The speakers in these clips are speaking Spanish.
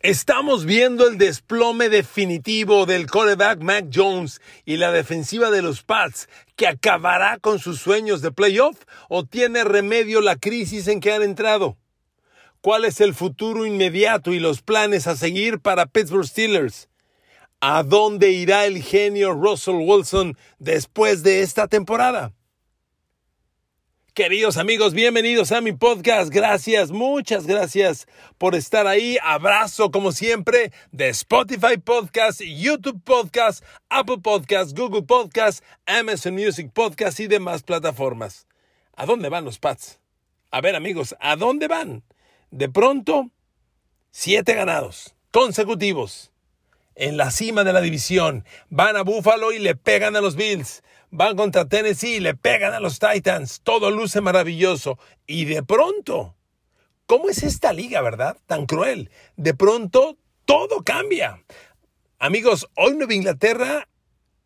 Estamos viendo el desplome definitivo del quarterback Mac Jones y la defensiva de los Pats que acabará con sus sueños de playoff o tiene remedio la crisis en que han entrado. ¿Cuál es el futuro inmediato y los planes a seguir para Pittsburgh Steelers? ¿A dónde irá el genio Russell Wilson después de esta temporada? Queridos amigos, bienvenidos a mi podcast. Gracias, muchas gracias por estar ahí. Abrazo, como siempre, de Spotify Podcast, YouTube Podcast, Apple Podcast, Google Podcast, Amazon Music Podcast y demás plataformas. ¿A dónde van los Pats? A ver, amigos, ¿a dónde van? De pronto, siete ganados consecutivos en la cima de la división. Van a Buffalo y le pegan a los Bills van contra Tennessee, le pegan a los Titans, todo luce maravilloso. Y de pronto, ¿cómo es esta liga, verdad? Tan cruel. De pronto, todo cambia. Amigos, hoy Nueva Inglaterra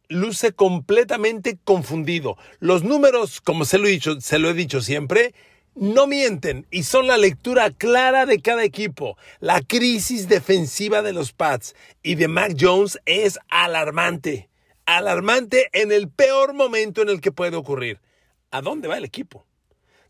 luce completamente confundido. Los números, como se lo he dicho, se lo he dicho siempre, no mienten y son la lectura clara de cada equipo. La crisis defensiva de los Pats y de Mac Jones es alarmante alarmante en el peor momento en el que puede ocurrir. ¿A dónde va el equipo?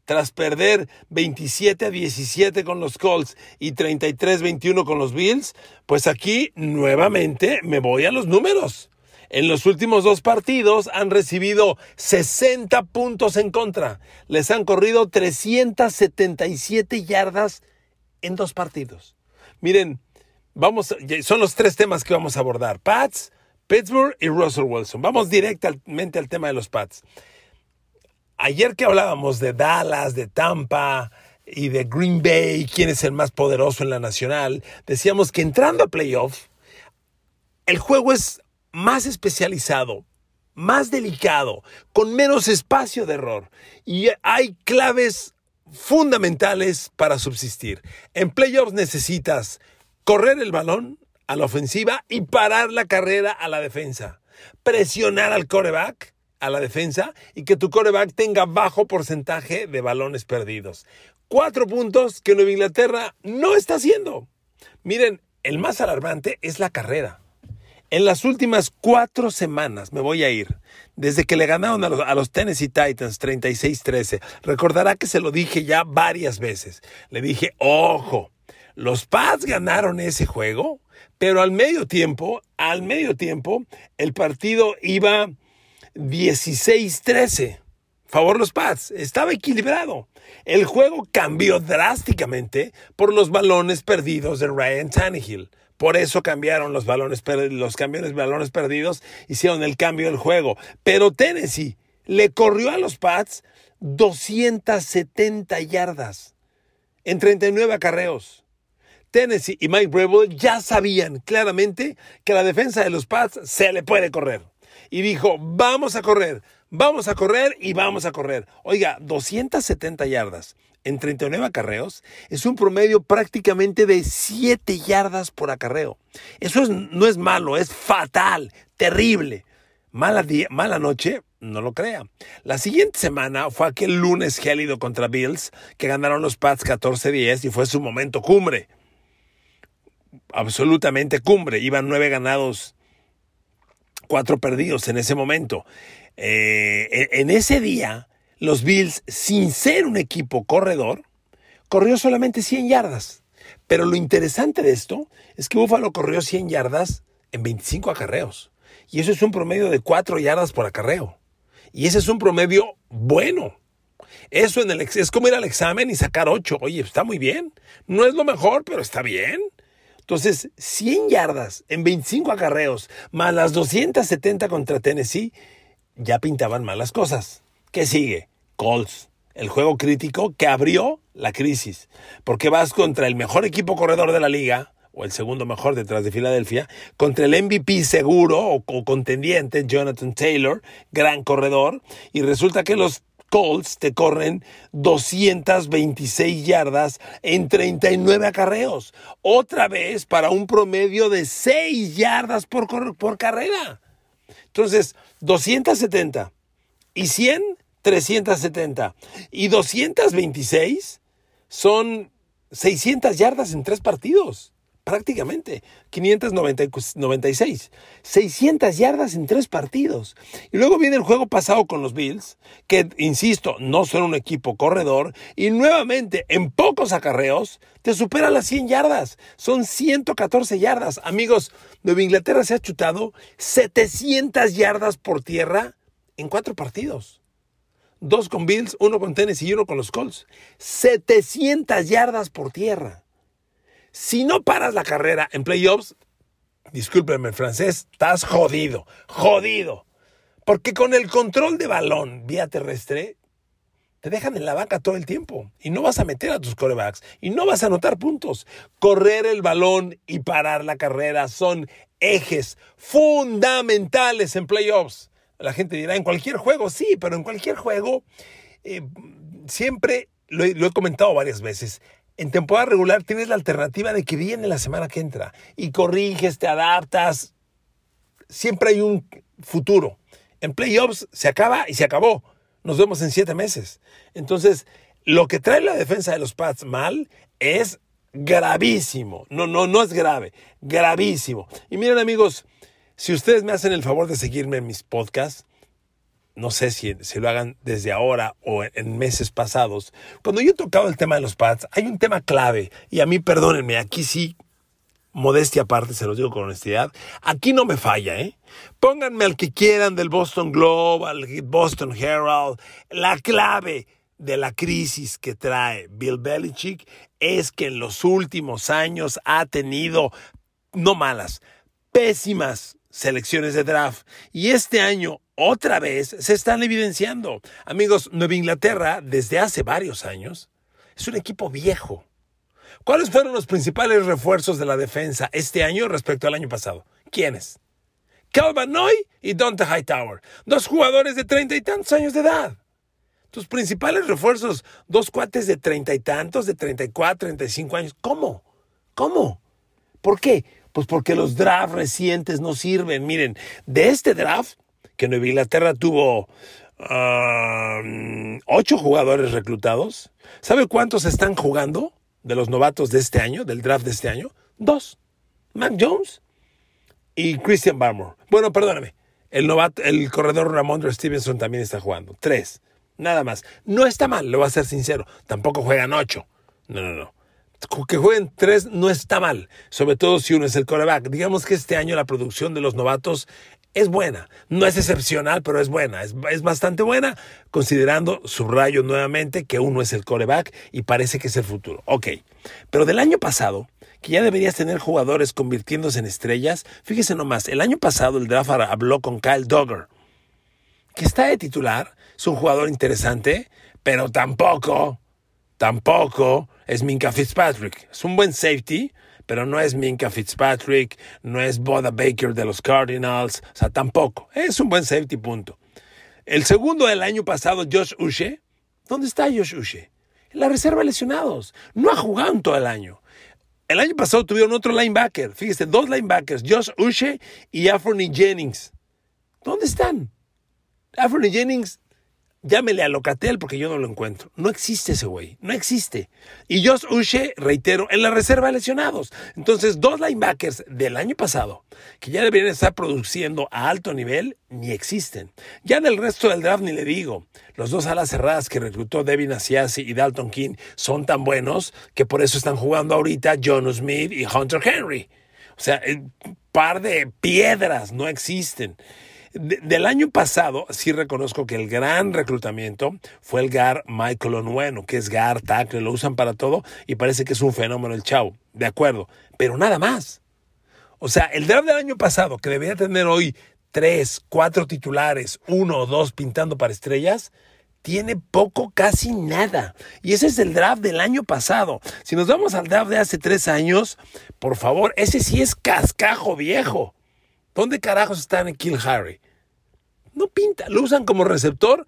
Tras perder 27 a 17 con los Colts y 33 a 21 con los Bills, pues aquí nuevamente me voy a los números. En los últimos dos partidos han recibido 60 puntos en contra. Les han corrido 377 yardas en dos partidos. Miren, vamos, son los tres temas que vamos a abordar. Pats, Pittsburgh y Russell Wilson. Vamos directamente al tema de los Pats. Ayer que hablábamos de Dallas, de Tampa y de Green Bay, quién es el más poderoso en la nacional, decíamos que entrando a playoff, el juego es más especializado, más delicado, con menos espacio de error y hay claves fundamentales para subsistir. En playoffs necesitas correr el balón, a la ofensiva y parar la carrera a la defensa. Presionar al coreback a la defensa y que tu coreback tenga bajo porcentaje de balones perdidos. Cuatro puntos que Nueva Inglaterra no está haciendo. Miren, el más alarmante es la carrera. En las últimas cuatro semanas, me voy a ir, desde que le ganaron a los, Tennessee Titans 36-13, recordará que se lo dije ya varias veces. Le dije, ojo, los Pats ganaron ese juego pero al medio tiempo, al medio tiempo, el partido iba 16-13. Favor los Pats. Estaba equilibrado. El juego cambió drásticamente por los balones perdidos de Ryan Tannehill. Por eso cambiaron los balones, los camiones balones perdidos, hicieron el cambio del juego. Pero Tennessee le corrió a los Pats 270 yardas en 39 acarreos. Tennessee y Mike Breville ya sabían claramente que la defensa de los Pats se le puede correr. Y dijo, vamos a correr, vamos a correr y vamos a correr. Oiga, 270 yardas en 39 acarreos es un promedio prácticamente de 7 yardas por acarreo. Eso no es malo, es fatal, terrible. Mala, mala noche, no lo crea. La siguiente semana fue aquel lunes gélido contra Bills, que ganaron los Pats 14-10 y fue su momento cumbre absolutamente cumbre. Iban nueve ganados, cuatro perdidos en ese momento. Eh, en ese día, los Bills, sin ser un equipo corredor, corrió solamente 100 yardas. Pero lo interesante de esto es que Buffalo corrió 100 yardas en 25 acarreos. Y eso es un promedio de 4 yardas por acarreo. Y ese es un promedio bueno. Eso en el, es como ir al examen y sacar 8. Oye, está muy bien. No es lo mejor, pero está bien. Entonces, 100 yardas en 25 acarreos, más las 270 contra Tennessee, ya pintaban mal las cosas. ¿Qué sigue? Colts, el juego crítico que abrió la crisis. Porque vas contra el mejor equipo corredor de la liga, o el segundo mejor detrás de Filadelfia, contra el MVP seguro o, contendiente, Jonathan Taylor, gran corredor, y resulta que los Colts te corren 226 yardas en 39 acarreos. Otra vez para un promedio de 6 yardas por, por carrera. Entonces, 270 y 100, 370. Y 226 son 600 yardas en tres partidos. prácticamente 596, 600 yardas en tres partidos. Y luego viene el juego pasado con los Bills, que, insisto, no son un equipo corredor, y nuevamente en pocos acarreos te supera las 100 yardas. Son 114 yardas. Amigos, Nueva Inglaterra se ha chutado 700 yardas por tierra en cuatro partidos. Dos con Bills, uno con Tennessee y uno con los Colts. 700 yardas por tierra. Si no paras la carrera en playoffs, discúlpenme el francés, estás jodido, jodido. Porque con el control de balón vía terrestre, te dejan en la banca todo el tiempo y no vas a meter a tus corebacks y no vas a anotar puntos. Correr el balón y parar la carrera son ejes fundamentales en playoffs. La gente dirá, en cualquier juego, sí, pero en cualquier juego, eh, siempre, lo he comentado varias veces, en temporada regular tienes la alternativa de que viene la semana que entra y corriges, te adaptas. Siempre hay un futuro. En playoffs se acaba y se acabó. Nos vemos en siete meses. Entonces, lo que trae la defensa de los Pats mal es gravísimo. No, no, no es grave, gravísimo. Y miren amigos, si ustedes me hacen el favor de seguirme en mis podcasts, no sé si, si, lo hagan desde ahora o en meses pasados, cuando yo he tocado el tema de los pads, hay un tema clave, y a mí perdónenme, aquí sí, modestia aparte, se los digo con honestidad, aquí no me falla, ¿eh? Pónganme al que quieran del Boston Globe, al Boston Herald, la clave de la crisis que trae Bill Belichick es que en los últimos años ha tenido, no malas, pésimas selecciones de draft. Y este año, otra vez, se están evidenciando. Amigos, Nueva Inglaterra, desde hace varios años, es un equipo viejo. ¿Cuáles fueron los principales refuerzos de la defensa este año respecto al año pasado? ¿Quiénes? Calvin Noy y Dante Hightower, dos jugadores de treinta y tantos años de edad. Tus principales refuerzos, dos cuates de treinta y tantos, de treinta y cuatro, treinta y cinco años. ¿Cómo? ¿Cómo? ¿Por qué? Pues porque los drafts recientes no sirven. Miren, de este draft, que Nueva Inglaterra tuvo um, ocho jugadores reclutados, ¿sabe cuántos están jugando de los novatos de este año, del draft de este año? Dos. Mac Jones y Christian Barmore. Bueno, perdóname. El, novato, el corredor Ramondre Stevenson también está jugando. Tres. Nada más. No está mal, lo voy a ser sincero. Tampoco juegan ocho. No, no, no que jueguen tres no está mal, sobre todo si uno es el coreback. Digamos que este año la producción de los novatos es buena. No es excepcional, pero es buena. Es, bastante buena, considerando, subrayo nuevamente, que uno es el coreback y parece que es el futuro. Ok. Pero del año pasado, que ya deberías tener jugadores convirtiéndose en estrellas, fíjese nomás, el año pasado el draft habló con Kyle Dogger, que está de titular, es un jugador interesante, pero tampoco, tampoco es Minka Fitzpatrick. Es un buen safety, pero no es Minka Fitzpatrick, no es Boda Baker de los Cardinals, o sea, tampoco. Es un buen safety, punto. El segundo del año pasado, Josh Uche. ¿Dónde está Josh Uche? En la reserva lesionados. No ha jugado en todo el año. El año pasado tuvieron otro linebacker. Fíjese, dos linebackers, Josh Uche y Afroni Jennings. ¿Dónde están? Afroni Jennings Llámele a Locatel porque yo no lo encuentro. No existe ese güey. No existe. Y Josh Uche, reitero, en la reserva de lesionados. Entonces, dos linebackers del año pasado que ya deberían estar produciendo a alto nivel ni existen. Ya del resto del draft ni le digo. Los dos alas cerradas que reclutó Devin Asiasi y Dalton King son tan buenos que por eso están jugando ahorita John Smith y Hunter Henry. O sea, un par de piedras no existen del año pasado, sí reconozco que el gran reclutamiento fue el GAR Michael Onwenu, que es GAR, tackle, lo usan para todo y parece que es un fenómeno el chavo. De acuerdo, pero nada más. O sea, el draft del año pasado, que debería tener hoy tres, cuatro titulares, uno o dos pintando para estrellas, tiene poco, casi nada. Y ese es el draft del año pasado. Si nos vamos al draft de hace tres años, por favor, ese sí es cascajo viejo. ¿Dónde carajos están en Kill Harry? No pinta, lo usan como receptor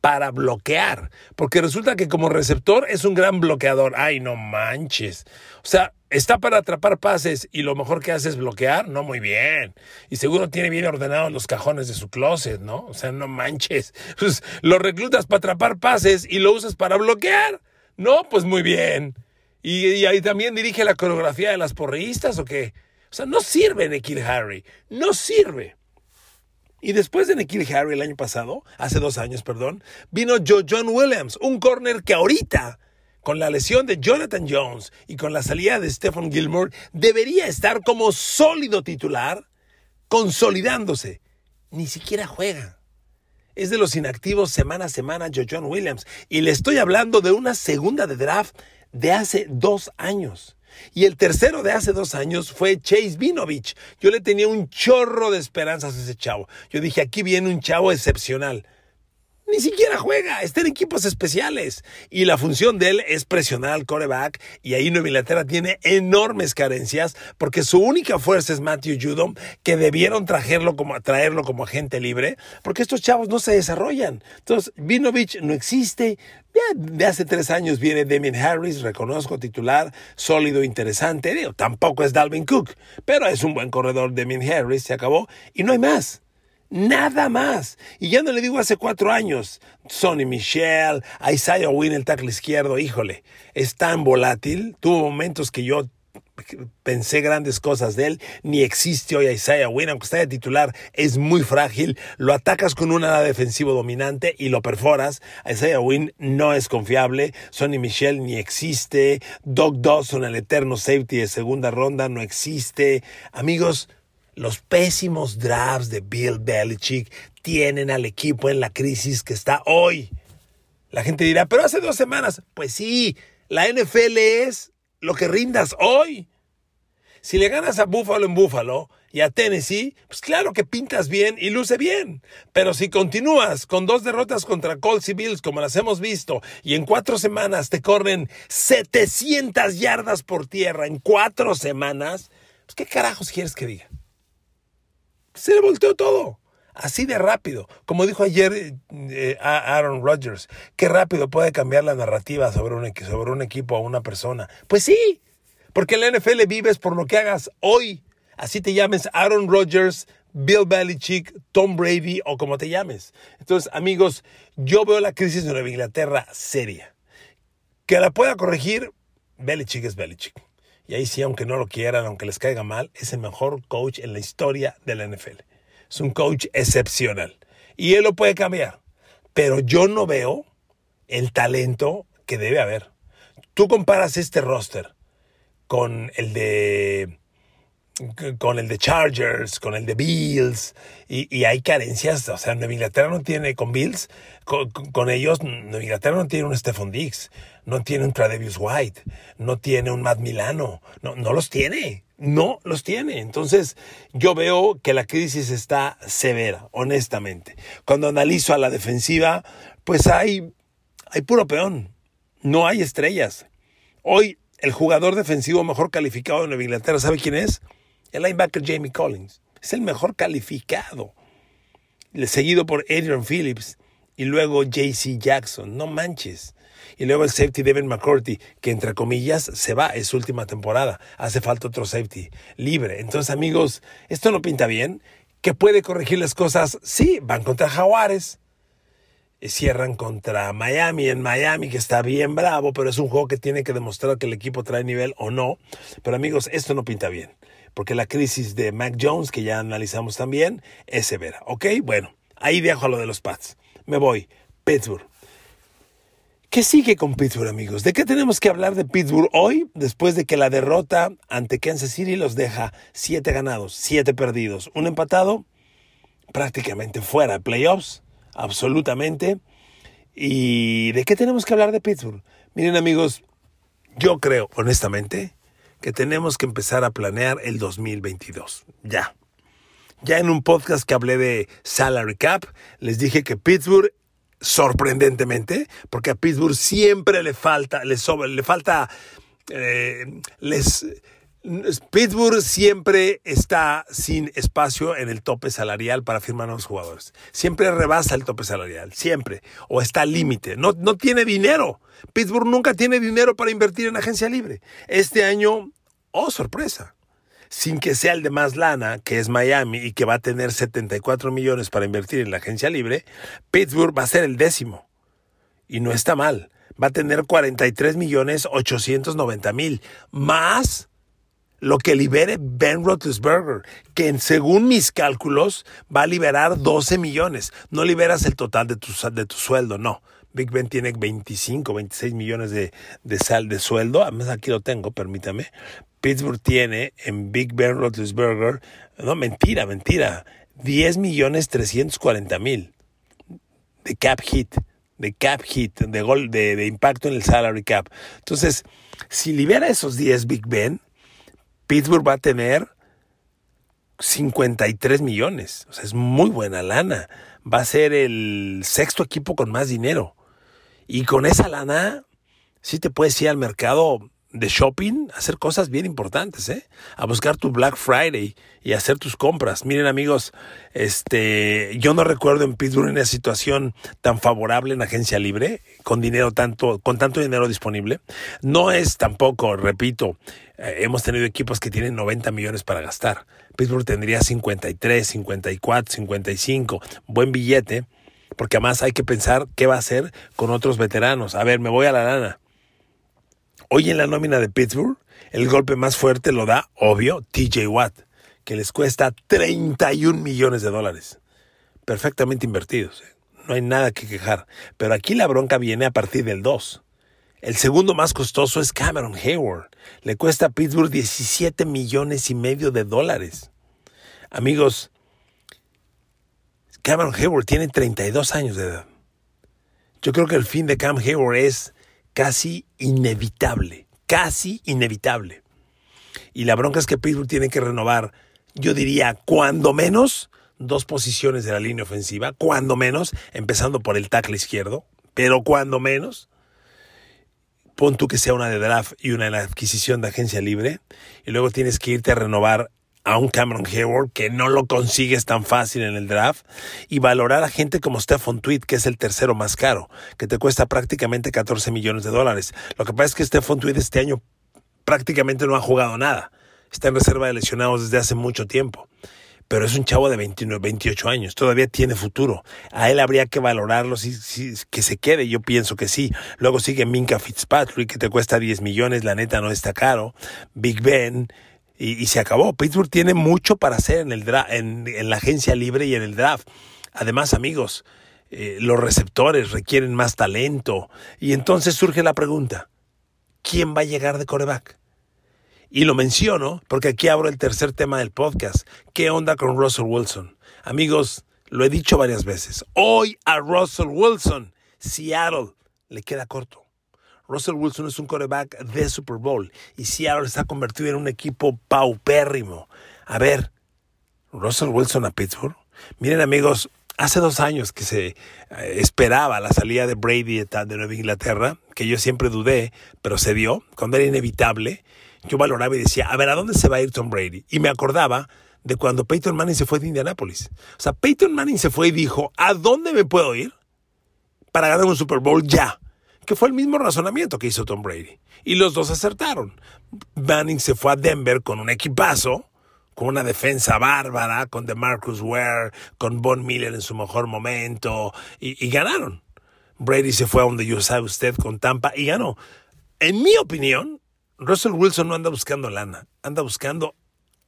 para bloquear, porque resulta que como receptor es un gran bloqueador. Ay, no manches. O sea, está para atrapar pases y lo mejor que hace es bloquear, no muy bien. Y seguro tiene bien ordenados los cajones de su closet, ¿no? O sea, no manches. Pues, lo reclutas para atrapar pases y lo usas para bloquear. No, pues muy bien. ¿Y, ahí también dirige la coreografía de las porristas o qué? O sea, no sirve Nikhil Harry. No sirve. Y después de Nikhil Harry el año pasado, hace dos años, perdón, vino Joe John Williams, un corner que ahorita, con la lesión de Jonathan Jones y con la salida de Stephen Gilmore, debería estar como sólido titular, consolidándose. Ni siquiera juega. Es de los inactivos semana a semana Joe John Williams. Y le estoy hablando de una segunda de draft de hace dos años. Y el tercero de hace dos años fue Chase Vinovich. Yo le tenía un chorro de esperanzas a ese chavo. Yo dije, aquí viene un chavo excepcional. Ni siquiera juega, está en equipos especiales. Y la función de él es presionar al coreback. Y ahí Nueva Inglaterra tiene enormes carencias porque su única fuerza es Matthew Judon, que debieron traerlo como, traerlo como agente libre, porque estos chavos no se desarrollan. Entonces, Vinovich no existe. De hace tres años viene Damien Harris, reconozco titular, sólido, interesante. tampoco es Dalvin Cook, pero es un buen corredor. Damien Harris se acabó y no hay más. Nada más. Y ya no le digo hace cuatro años. Sonny Michel, Isaiah Wynn, el tackle izquierdo, híjole, es tan volátil. Tuvo momentos que yo pensé grandes cosas de él. Ni existe hoy Isaiah Wynn, aunque está de titular, es muy frágil. Lo atacas con un ala defensivo dominante y lo perforas. Isaiah Wynn no es confiable. Sonny Michel ni existe. Doug Dawson, el eterno safety de segunda ronda, no existe. Amigos, los pésimos drafts de Bill Belichick tienen al equipo en la crisis que está hoy. La gente dirá, pero hace dos semanas. Pues sí, la NFL es lo que rindas hoy. Si le ganas a Buffalo en Buffalo y a Tennessee, pues claro que pintas bien y luce bien. Pero si continúas con dos derrotas contra Colts y Bills como las hemos visto y en cuatro semanas te corren 700 yardas por tierra en cuatro semanas, pues ¿qué carajos quieres que diga? Se le volteó todo. Así de rápido. Como dijo ayer eh, Aaron Rodgers, qué rápido puede cambiar la narrativa sobre un, sobre un equipo o una persona. Pues sí, porque en la NFL vives por lo que hagas hoy. Así te llames Aaron Rodgers, Bill Belichick, Tom Brady o como te llames. Entonces, amigos, yo veo la crisis de Nueva Inglaterra seria. Que la pueda corregir, Belichick es Belichick. Y ahí sí, aunque no lo quieran, aunque les caiga mal, es el mejor coach en la historia de la NFL. Es un coach excepcional. Y él lo puede cambiar. Pero yo no veo el talento que debe haber. Tú comparas este roster con el de con el de Chargers, con el de Bills, y, hay carencias. O sea, Nueva Inglaterra no tiene con Bills, con, ellos, Nueva Inglaterra no tiene un Stephon Diggs, no tiene un Tradevius White, no tiene un Matt Milano, no, no los tiene, no los tiene. Entonces, yo veo que la crisis está severa, honestamente. Cuando analizo a la defensiva, pues hay, hay puro peón, no hay estrellas. Hoy, el jugador defensivo mejor calificado de Nueva Inglaterra, ¿sabe quién es? El linebacker Jamie Collins es el mejor calificado. Seguido por Adrian Phillips y luego JC Jackson. No manches. Y luego el safety Devin McCourty, que entre comillas se va, es su última temporada. Hace falta otro safety libre. Entonces, amigos, esto no pinta bien. ¿Que puede corregir las cosas? Sí, van contra Jaguares. Cierran contra Miami en Miami, que está bien bravo, pero es un juego que tiene que demostrar que el equipo trae nivel o no. Pero amigos, esto no pinta bien porque la crisis de Mac Jones, que ya analizamos también, es severa. ¿Ok? Bueno, ahí dejo a lo de los Pats. Me voy. Pittsburgh. ¿Qué sigue con Pittsburgh, amigos? ¿De qué tenemos que hablar de Pittsburgh hoy, después de que la derrota ante Kansas City los deja siete ganados, siete perdidos, un empatado, prácticamente fuera de playoffs, absolutamente. ¿Y de qué tenemos que hablar de Pittsburgh? Miren, amigos, yo creo, honestamente, que tenemos que empezar a planear el 2022. Ya. Ya en un podcast que hablé de salary cap, les dije que Pittsburgh, sorprendentemente, porque a Pittsburgh siempre le falta, le le falta, eh, les, Pittsburgh siempre está sin espacio en el tope salarial para firmar a los jugadores. Siempre rebasa el tope salarial, siempre. O está al límite. No, no tiene dinero. Pittsburgh nunca tiene dinero para invertir en agencia libre. Este año, oh sorpresa, sin que sea el de más lana, que es Miami y que va a tener 74 millones para invertir en la agencia libre, Pittsburgh va a ser el décimo. Y no está mal. va a tener 43 millones 890 mil, más lo que libere Ben Roethlisberger, que según mis cálculos va a liberar 12 millones. No liberas el total de tu, de tu sueldo, no. Big Ben tiene 25, 26 millones de, de sal de sueldo. Además, aquí lo tengo, permítame. Pittsburgh tiene en Big Ben Roethlisberger, no, mentira, mentira, 10 millones 340 mil de cap hit, de cap hit, de gol, de, de impacto en el salary cap. Entonces, si libera esos 10 Big Ben, Pittsburgh va a tener 53 millones. O sea, es muy buena lana. Va a ser el sexto equipo con más dinero. Y con esa lana, sí te puedes ir al mercado de shopping, hacer cosas bien importantes, ¿eh? A buscar tu Black Friday y hacer tus compras. Miren amigos, este, yo no recuerdo en Pittsburgh una situación tan favorable en agencia libre, con dinero tanto, con tanto dinero disponible. No es tampoco, repito, eh, hemos tenido equipos que tienen 90 millones para gastar. Pittsburgh tendría 53, 54, 55, buen billete, porque además hay que pensar qué va a hacer con otros veteranos. A ver, me voy a la lana Hoy en la nómina de Pittsburgh, el golpe más fuerte lo da, obvio, TJ Watt, que les cuesta 31 millones de dólares. Perfectamente invertidos. ¿eh? No hay nada que quejar. Pero aquí la bronca viene a partir del 2. El segundo más costoso es Cameron Hayward. Le cuesta a Pittsburgh 17 millones y medio de dólares. Amigos, Cameron Hayward tiene 32 años de edad. Yo creo que el fin de Cam Hayward es casi inevitable, casi inevitable. Y la bronca es que Pittsburgh tiene que renovar, yo diría, cuando menos, dos posiciones de la línea ofensiva, cuando menos, empezando por el tackle izquierdo, pero cuando menos, pon tú que sea una de draft y una de la adquisición de agencia libre, y luego tienes que irte a renovar a un Cameron Hayward que no lo consigues tan fácil en el draft y valorar a gente como Stephon Tweet, que es el tercero más caro, que te cuesta prácticamente 14 millones de dólares. Lo que pasa es que Stephon Tweet este año prácticamente no ha jugado nada. Está en reserva de lesionados desde hace mucho tiempo. Pero es un chavo de 29, 28 años, todavía tiene futuro. A él habría que valorarlo, si, si, que se quede, yo pienso que sí. Luego sigue Minka Fitzpatrick, que te cuesta 10 millones, la neta no está caro. Big Ben, y, se acabó. Pittsburgh tiene mucho para hacer en, el en, la agencia libre y en el draft. Además, amigos, eh, los receptores requieren más talento. Y entonces surge la pregunta, ¿quién va a llegar de coreback? Y lo menciono porque aquí abro el tercer tema del podcast. ¿Qué onda con Russell Wilson? Amigos, lo he dicho varias veces. Hoy a Russell Wilson, Seattle, le queda corto. Russell Wilson es un coreback de Super Bowl y Seattle está convertido en un equipo paupérrimo. A ver, Russell Wilson a Pittsburgh. Miren amigos, hace dos años que se eh, esperaba la salida de Brady de Nueva Inglaterra, que yo siempre dudé, pero se dio, cuando era inevitable, yo valoraba y decía, a ver, ¿a dónde se va a ir Tom Brady? Y me acordaba de cuando Peyton Manning se fue de Indianapolis. O sea, Peyton Manning se fue y dijo, ¿a dónde me puedo ir para ganar un Super Bowl ya? Que fue el mismo razonamiento que hizo Tom Brady. Y los dos acertaron. Manning se fue a Denver con un equipazo, con una defensa bárbara, con DeMarcus Ware, con Von Miller en su mejor momento, y, ganaron. Brady se fue a donde yo sabe usted con Tampa y ganó. En mi opinión, Russell Wilson no anda buscando lana, anda buscando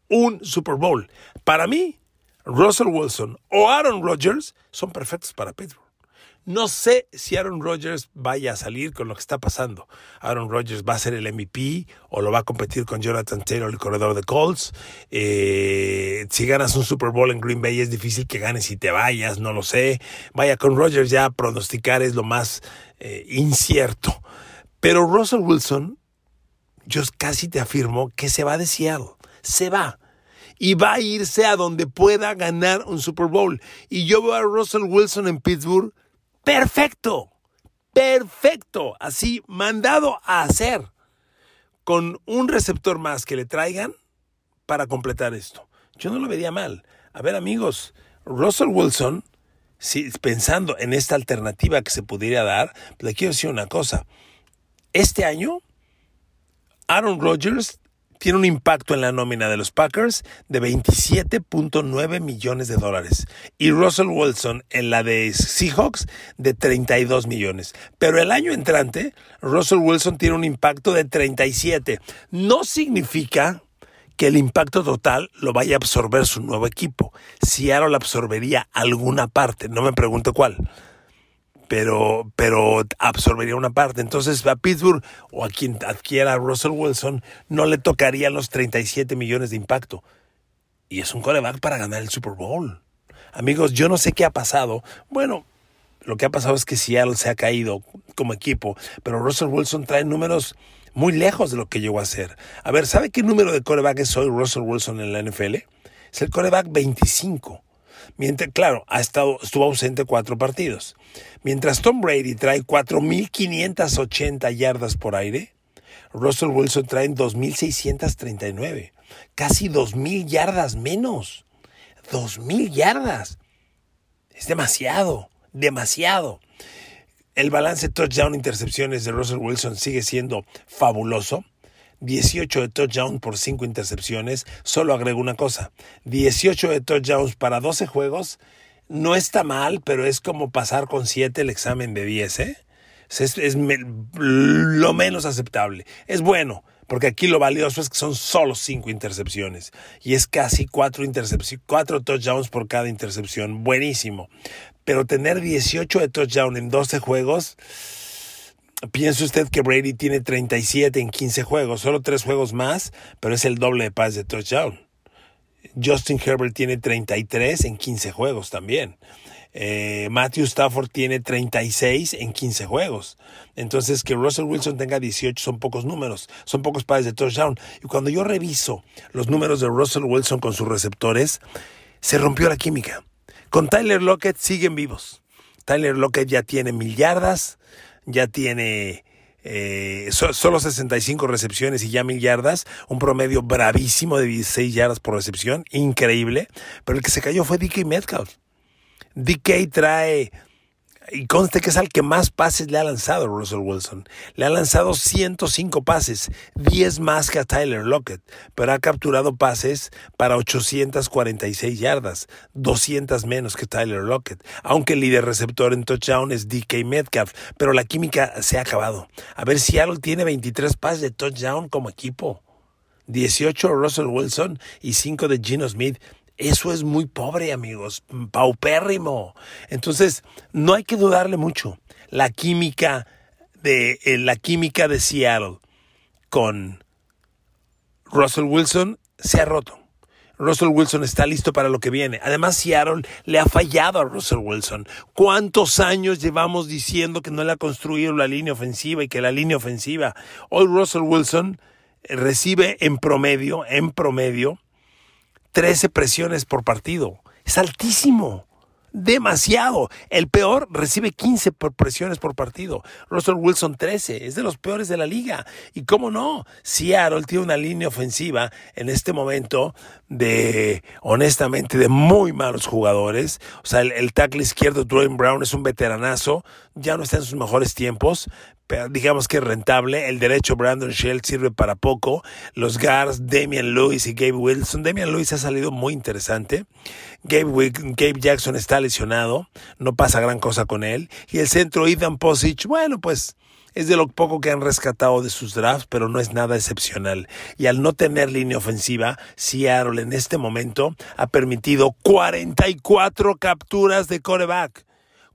un Super Bowl. Para mí, Russell Wilson o Aaron Rodgers son perfectos para Pittsburgh. No sé si Aaron Rodgers vaya a salir con lo que está pasando. Aaron Rodgers va a ser el MVP o lo va a competir con Jonathan Taylor, el corredor de Colts. Eh, si ganas un Super Bowl en Green Bay es difícil que ganes y te vayas, no lo sé. Vaya, con Rodgers ya pronosticar es lo más eh, incierto. Pero Russell Wilson, yo casi te afirmo que se va de Seattle. Se va y va a irse a donde pueda ganar un Super Bowl. Y yo veo a Russell Wilson en Pittsburgh perfecto, perfecto, así mandado a hacer, con un receptor más que le traigan para completar esto. Yo no lo vería mal. A ver amigos, Russell Wilson, pensando en esta alternativa que se pudiera dar, le quiero decir una cosa. Este año, Aaron Rodgers tiene un impacto en la nómina de los Packers de 27.9 millones de dólares y Russell Wilson en la de Seahawks de 32 millones. Pero el año entrante, Russell Wilson tiene un impacto de 37. No significa que el impacto total lo vaya a absorber su nuevo equipo. Seattle absorbería alguna parte, no me pregunto cuál pero, pero absorbería una parte. Entonces a Pittsburgh o a quien adquiera a Russell Wilson no le tocarían los 37 millones de impacto. Y es un coreback para ganar el Super Bowl. Amigos, yo no sé qué ha pasado. Bueno, lo que ha pasado es que Seattle se ha caído como equipo, pero Russell Wilson trae números muy lejos de lo que llegó a ser. A ver, ¿sabe qué número de coreback es hoy Russell Wilson en la NFL? Es el coreback 25. Mientras, claro, ha estado, estuvo ausente cuatro partidos. Mientras Tom Brady trae 4.580 yardas por aire, Russell Wilson trae 2.639. Casi 2.000 yardas menos. 2.000 yardas. Es demasiado, demasiado. El balance touchdown-intercepciones de Russell Wilson sigue siendo fabuloso. 18 de touchdown por 5 intercepciones. Solo agrego una cosa, 18 de touchdowns para 12 juegos no está mal, pero es como pasar con 7 el examen de 10, ¿eh? Es, lo menos aceptable. Es bueno, porque aquí lo valioso es que son solo 5 intercepciones y es casi 4 cuatro touchdowns por cada intercepción. Buenísimo. Pero tener 18 de touchdown en 12 juegos Piensa usted que Brady tiene 37 en 15 juegos, solo 3 juegos más, pero es el doble de pases de touchdown. Justin Herbert tiene 33 en 15 juegos también. Eh, Matthew Stafford tiene 36 en 15 juegos. Entonces, que Russell Wilson tenga 18 son pocos números, son pocos pases de touchdown. Y cuando yo reviso los números de Russell Wilson con sus receptores, se rompió la química. Con Tyler Lockett siguen vivos. Tyler Lockett ya tiene mil yardas, ya tiene eh, solo 65 recepciones y ya mil yardas, un promedio bravísimo de 16 yardas por recepción, increíble, pero el que se cayó fue DK Metcalf. DK trae y conste que es al que más pases le ha lanzado Russell Wilson. Le ha lanzado 105 pases, 10 más que a Tyler Lockett, pero ha capturado pases para 846 yardas, 200 menos que Tyler Lockett. Aunque el líder receptor en touchdown es DK Metcalf, pero la química se ha acabado. A ver, si Seattle tiene 23 pases de touchdown como equipo. 18 Russell Wilson y 5 de Gino Smith. Eso es muy pobre, amigos, paupérrimo. Entonces, no hay que dudarle mucho. La química de eh, la química de Seattle con Russell Wilson se ha roto. Russell Wilson está listo para lo que viene. Además, Seattle le ha fallado a Russell Wilson. ¿Cuántos años llevamos diciendo que no le ha construido la línea ofensiva y que la línea ofensiva? Hoy Russell Wilson recibe en promedio, en promedio, 13 presiones por partido. Es altísimo. Demasiado. El peor recibe 15 presiones por partido. Russell Wilson 13. Es de los peores de la liga. Y cómo no, Seattle tiene una línea ofensiva en este momento de, honestamente, de muy malos jugadores. O sea, el, el tackle izquierdo, Dwayne Brown, es un veteranazo. Ya no está en sus mejores tiempos, digamos que rentable. El derecho Brandon Shell sirve para poco. Los guards Damian Lewis y Gabe Wilson. Damian Lewis ha salido muy interesante. Gabe, Gabe Jackson está lesionado. No pasa gran cosa con él. Y el centro Ethan Posich, bueno, pues es de lo poco que han rescatado de sus drafts, pero no es nada excepcional. Y al no tener línea ofensiva, Seattle en este momento ha permitido 44 capturas de coreback.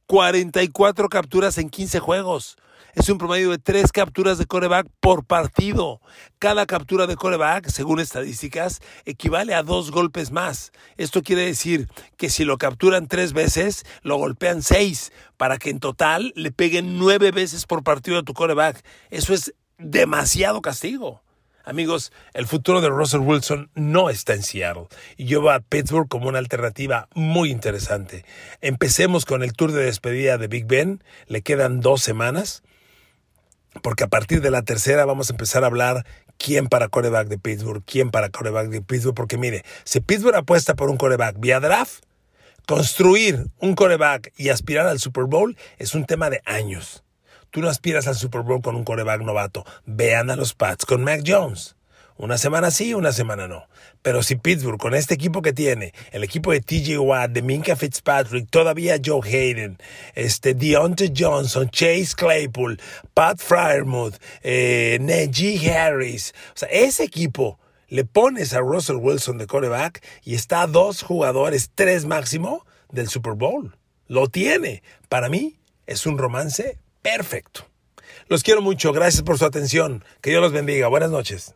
44 capturas en 15 juegos es un promedio de tres capturas de coreback por partido. Cada captura de coreback, según estadísticas, equivale a dos golpes más. Esto quiere decir que si lo capturan tres veces, lo golpean seis, para que en total le peguen nueve veces por partido a tu coreback. Eso es demasiado castigo. Amigos, el futuro de Russell Wilson no está en Seattle y yo veo a Pittsburgh como una alternativa muy interesante. Empecemos con el tour de despedida de Big Ben, le quedan dos semanas porque a partir de la tercera vamos a empezar a hablar quién para coreback de Pittsburgh, quién para coreback de Pittsburgh, porque mire, si Pittsburgh apuesta por un coreback vía draft, construir un coreback y aspirar al Super Bowl es un tema de años. Tú no aspiras al Super Bowl con un coreback novato. Vean a los Pats con Mac Jones Una semana sí, una semana no. Pero si Pittsburgh, con este equipo que tiene, el equipo de TJ Watt, de Minka Fitzpatrick, todavía Joe Hayden, este, Deontay Johnson, Chase Claypool, Pat Fryermuth, eh, Najee Harris, o sea, ese equipo le pones a Russell Wilson de coreback y está dos jugadores, tres máximo, del Super Bowl. Lo tiene. Para mí es un romance perfecto. Los quiero mucho. Gracias por su atención. Que Dios los bendiga. Buenas noches.